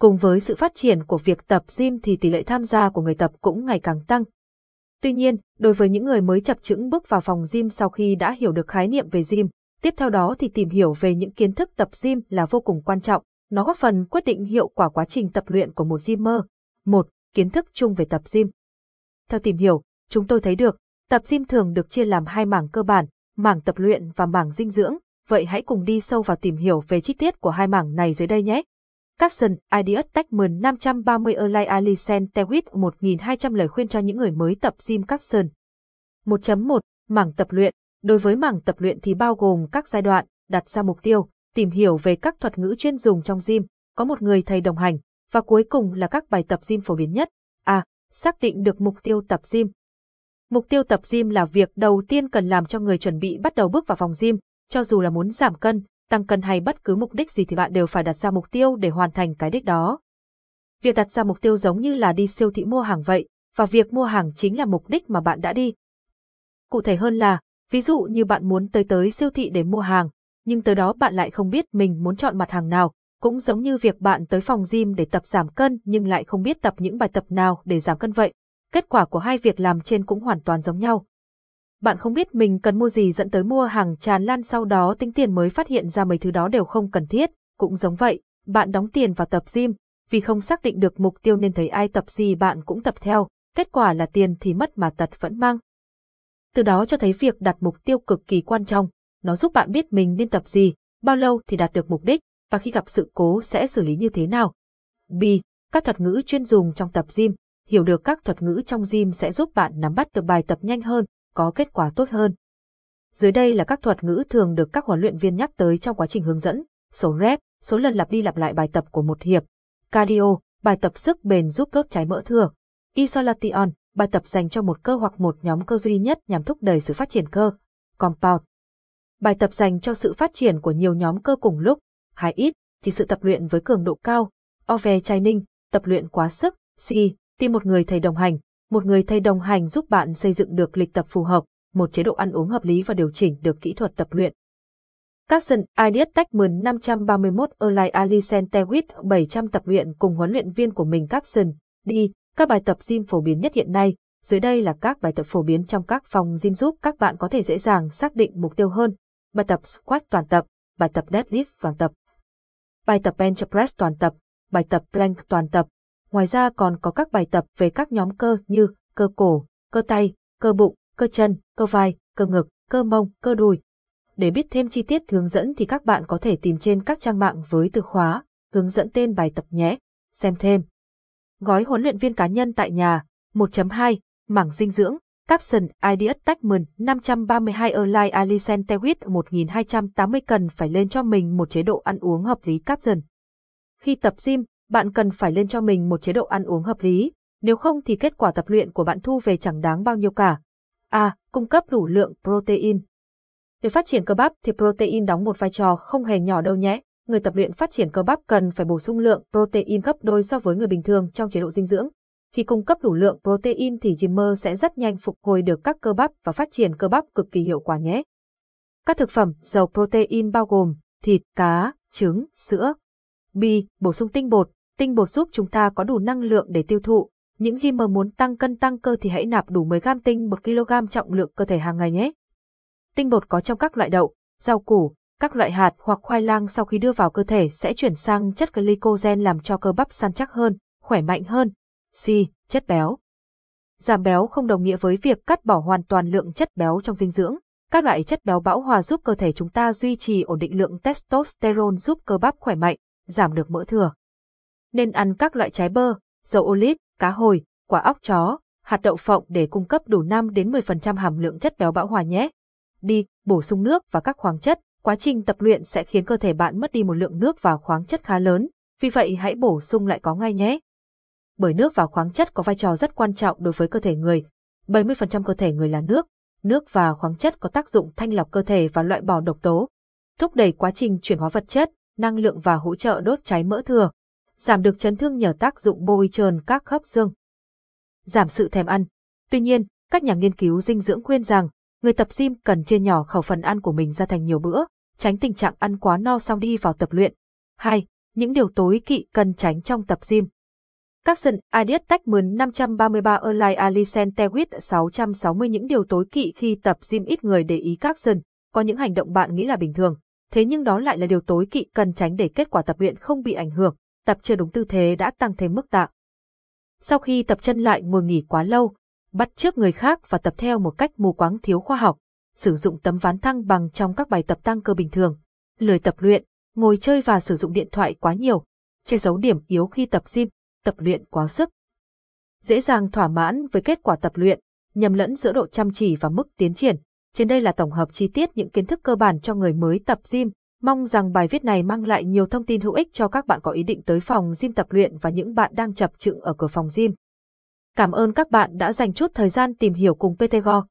Cùng với sự phát triển của việc tập gym thì tỷ lệ tham gia của người tập cũng ngày càng tăng. Tuy nhiên, đối với những người mới chập chững bước vào phòng gym sau khi đã hiểu được khái niệm về gym, tiếp theo đó thì tìm hiểu về những kiến thức tập gym là vô cùng quan trọng, nó góp phần quyết định hiệu quả quá trình tập luyện của một gymer. Một, Kiến thức chung về tập gym. Theo tìm hiểu, chúng tôi thấy được, tập gym thường được chia làm hai mảng cơ bản, mảng tập luyện và mảng dinh dưỡng, vậy hãy cùng đi sâu vào tìm hiểu về chi tiết của hai mảng này dưới đây nhé. Capson, Ideas Techman 530 Erlai Alisen Tewit 1200 lời khuyên cho những người mới tập gym Capson. 1.1 Mảng tập luyện Đối với mảng tập luyện thì bao gồm các giai đoạn, đặt ra mục tiêu, tìm hiểu về các thuật ngữ chuyên dùng trong gym, có một người thầy đồng hành, và cuối cùng là các bài tập gym phổ biến nhất. A. xác định được mục tiêu tập gym. Mục tiêu tập gym là việc đầu tiên cần làm cho người chuẩn bị bắt đầu bước vào phòng gym, cho dù là muốn giảm cân, tăng cân hay bất cứ mục đích gì thì bạn đều phải đặt ra mục tiêu để hoàn thành cái đích đó. Việc đặt ra mục tiêu giống như là đi siêu thị mua hàng vậy, và việc mua hàng chính là mục đích mà bạn đã đi. Cụ thể hơn là, ví dụ như bạn muốn tới tới siêu thị để mua hàng, nhưng tới đó bạn lại không biết mình muốn chọn mặt hàng nào, cũng giống như việc bạn tới phòng gym để tập giảm cân nhưng lại không biết tập những bài tập nào để giảm cân vậy. Kết quả của hai việc làm trên cũng hoàn toàn giống nhau. Bạn không biết mình cần mua gì dẫn tới mua hàng tràn lan sau đó tính tiền mới phát hiện ra mấy thứ đó đều không cần thiết, cũng giống vậy, bạn đóng tiền vào tập gym, vì không xác định được mục tiêu nên thấy ai tập gì bạn cũng tập theo, kết quả là tiền thì mất mà tật vẫn mang. Từ đó cho thấy việc đặt mục tiêu cực kỳ quan trọng, nó giúp bạn biết mình nên tập gì, bao lâu thì đạt được mục đích, và khi gặp sự cố sẽ xử lý như thế nào. B. Các thuật ngữ chuyên dùng trong tập gym. Hiểu được các thuật ngữ trong gym sẽ giúp bạn nắm bắt được bài tập nhanh hơn, có kết quả tốt hơn. Dưới đây là các thuật ngữ thường được các huấn luyện viên nhắc tới trong quá trình hướng dẫn. Số rep, số lần lặp đi lặp lại bài tập của một hiệp. Cardio, bài tập sức bền giúp đốt cháy mỡ thừa. Isolation, bài tập dành cho một cơ hoặc một nhóm cơ duy nhất nhằm thúc đẩy sự phát triển cơ. Compound, bài tập dành cho sự phát triển của nhiều nhóm cơ cùng lúc, hay ít, chỉ sự tập luyện với cường độ cao. Overtraining, tập luyện quá sức. C. Tìm một người thầy đồng hành. Một người thầy đồng hành giúp bạn xây dựng được lịch tập phù hợp, một chế độ ăn uống hợp lý và điều chỉnh được kỹ thuật tập luyện. Capson Ideas Techman 531 Erlai Alisen, Tewit 700 tập luyện cùng huấn luyện viên của mình Capson. Đi, các bài tập gym phổ biến nhất hiện nay. Dưới đây là các bài tập phổ biến trong các phòng gym giúp các bạn có thể dễ dàng xác định mục tiêu hơn. Bài tập squat toàn tập, bài tập deadlift toàn tập, bài tập bench press toàn tập, bài tập plank toàn tập. Ngoài ra còn có các bài tập về các nhóm cơ như cơ cổ, cơ tay, cơ bụng, cơ chân, cơ vai, cơ ngực, cơ mông, cơ đùi. Để biết thêm chi tiết hướng dẫn thì các bạn có thể tìm trên các trang mạng với từ khóa, hướng dẫn tên bài tập nhé. Xem thêm. Gói huấn luyện viên cá nhân tại nhà, 1.2, mảng dinh dưỡng, Capson Ideas Techman 532 Align Alicent Tewit 1280 cần phải lên cho mình một chế độ ăn uống hợp lý Capson. Khi tập gym, bạn cần phải lên cho mình một chế độ ăn uống hợp lý, nếu không thì kết quả tập luyện của bạn thu về chẳng đáng bao nhiêu cả. A. Cung cấp đủ lượng protein. Để phát triển cơ bắp thì protein đóng một vai trò không hề nhỏ đâu nhé. Người tập luyện phát triển cơ bắp cần phải bổ sung lượng protein gấp đôi so với người bình thường trong chế độ dinh dưỡng. Khi cung cấp đủ lượng protein thì gymmer sẽ rất nhanh phục hồi được các cơ bắp và phát triển cơ bắp cực kỳ hiệu quả nhé. Các thực phẩm giàu protein bao gồm thịt, cá, trứng, sữa. B. Bổ sung tinh bột. Tinh bột giúp chúng ta có đủ năng lượng để tiêu thụ. Những gì mà muốn tăng cân tăng cơ thì hãy nạp đủ 10 gram tinh 1 kg trọng lượng cơ thể hàng ngày nhé. Tinh bột có trong các loại đậu, rau củ, các loại hạt hoặc khoai lang sau khi đưa vào cơ thể sẽ chuyển sang chất glycogen làm cho cơ bắp săn chắc hơn, khỏe mạnh hơn, C. Chất béo. Giảm béo không đồng nghĩa với việc cắt bỏ hoàn toàn lượng chất béo trong dinh dưỡng. Các loại chất béo bão hòa giúp cơ thể chúng ta duy trì ổn định lượng testosterone giúp cơ bắp khỏe mạnh, giảm được mỡ thừa. Nên ăn các loại trái bơ, dầu ô líp, cá hồi, quả óc chó, hạt đậu phộng để cung cấp đủ 5 đến 10% hàm lượng chất béo bão hòa nhé. Đi, bổ sung nước và các khoáng chất, quá trình tập luyện sẽ khiến cơ thể bạn mất đi một lượng nước và khoáng chất khá lớn, vì vậy hãy bổ sung lại có ngay nhé. Bởi nước và khoáng chất có vai trò rất quan trọng đối với cơ thể người. 70% cơ thể người là nước, nước và khoáng chất có tác dụng thanh lọc cơ thể và loại bỏ độc tố, thúc đẩy quá trình chuyển hóa vật chất, năng lượng và hỗ trợ đốt cháy mỡ thừa, giảm được chấn thương nhờ tác dụng bôi trơn các khớp xương. Giảm sự thèm ăn. Tuy nhiên, các nhà nghiên cứu dinh dưỡng khuyên rằng, người tập gym cần chia nhỏ khẩu phần ăn của mình ra thành nhiều bữa, tránh tình trạng ăn quá no xong đi vào tập luyện. 2. những điều tối kỵ cần tránh trong tập gym. Capson Ideas Tech 533 online Alicent Tewit 660 những điều tối kỵ khi tập gym ít người để ý Capson, có những hành động bạn nghĩ là bình thường, thế nhưng đó lại là điều tối kỵ cần tránh để kết quả tập luyện không bị ảnh hưởng, tập chưa đúng tư thế đã tăng thêm mức tạ. Sau khi tập chân lại ngồi nghỉ quá lâu, bắt trước người khác và tập theo một cách mù quáng thiếu khoa học, sử dụng tấm ván thăng bằng trong các bài tập tăng cơ bình thường, lười tập luyện, ngồi chơi và sử dụng điện thoại quá nhiều, che giấu điểm yếu khi tập gym, tập luyện quá sức. Dễ dàng thỏa mãn với kết quả tập luyện, nhầm lẫn giữa độ chăm chỉ và mức tiến triển. Trên đây là tổng hợp chi tiết những kiến thức cơ bản cho người mới tập gym. Mong rằng bài viết này mang lại nhiều thông tin hữu ích cho các bạn có ý định tới phòng gym tập luyện và những bạn đang chập chững ở cửa phòng gym. Cảm ơn các bạn đã dành chút thời gian tìm hiểu cùng PTGO.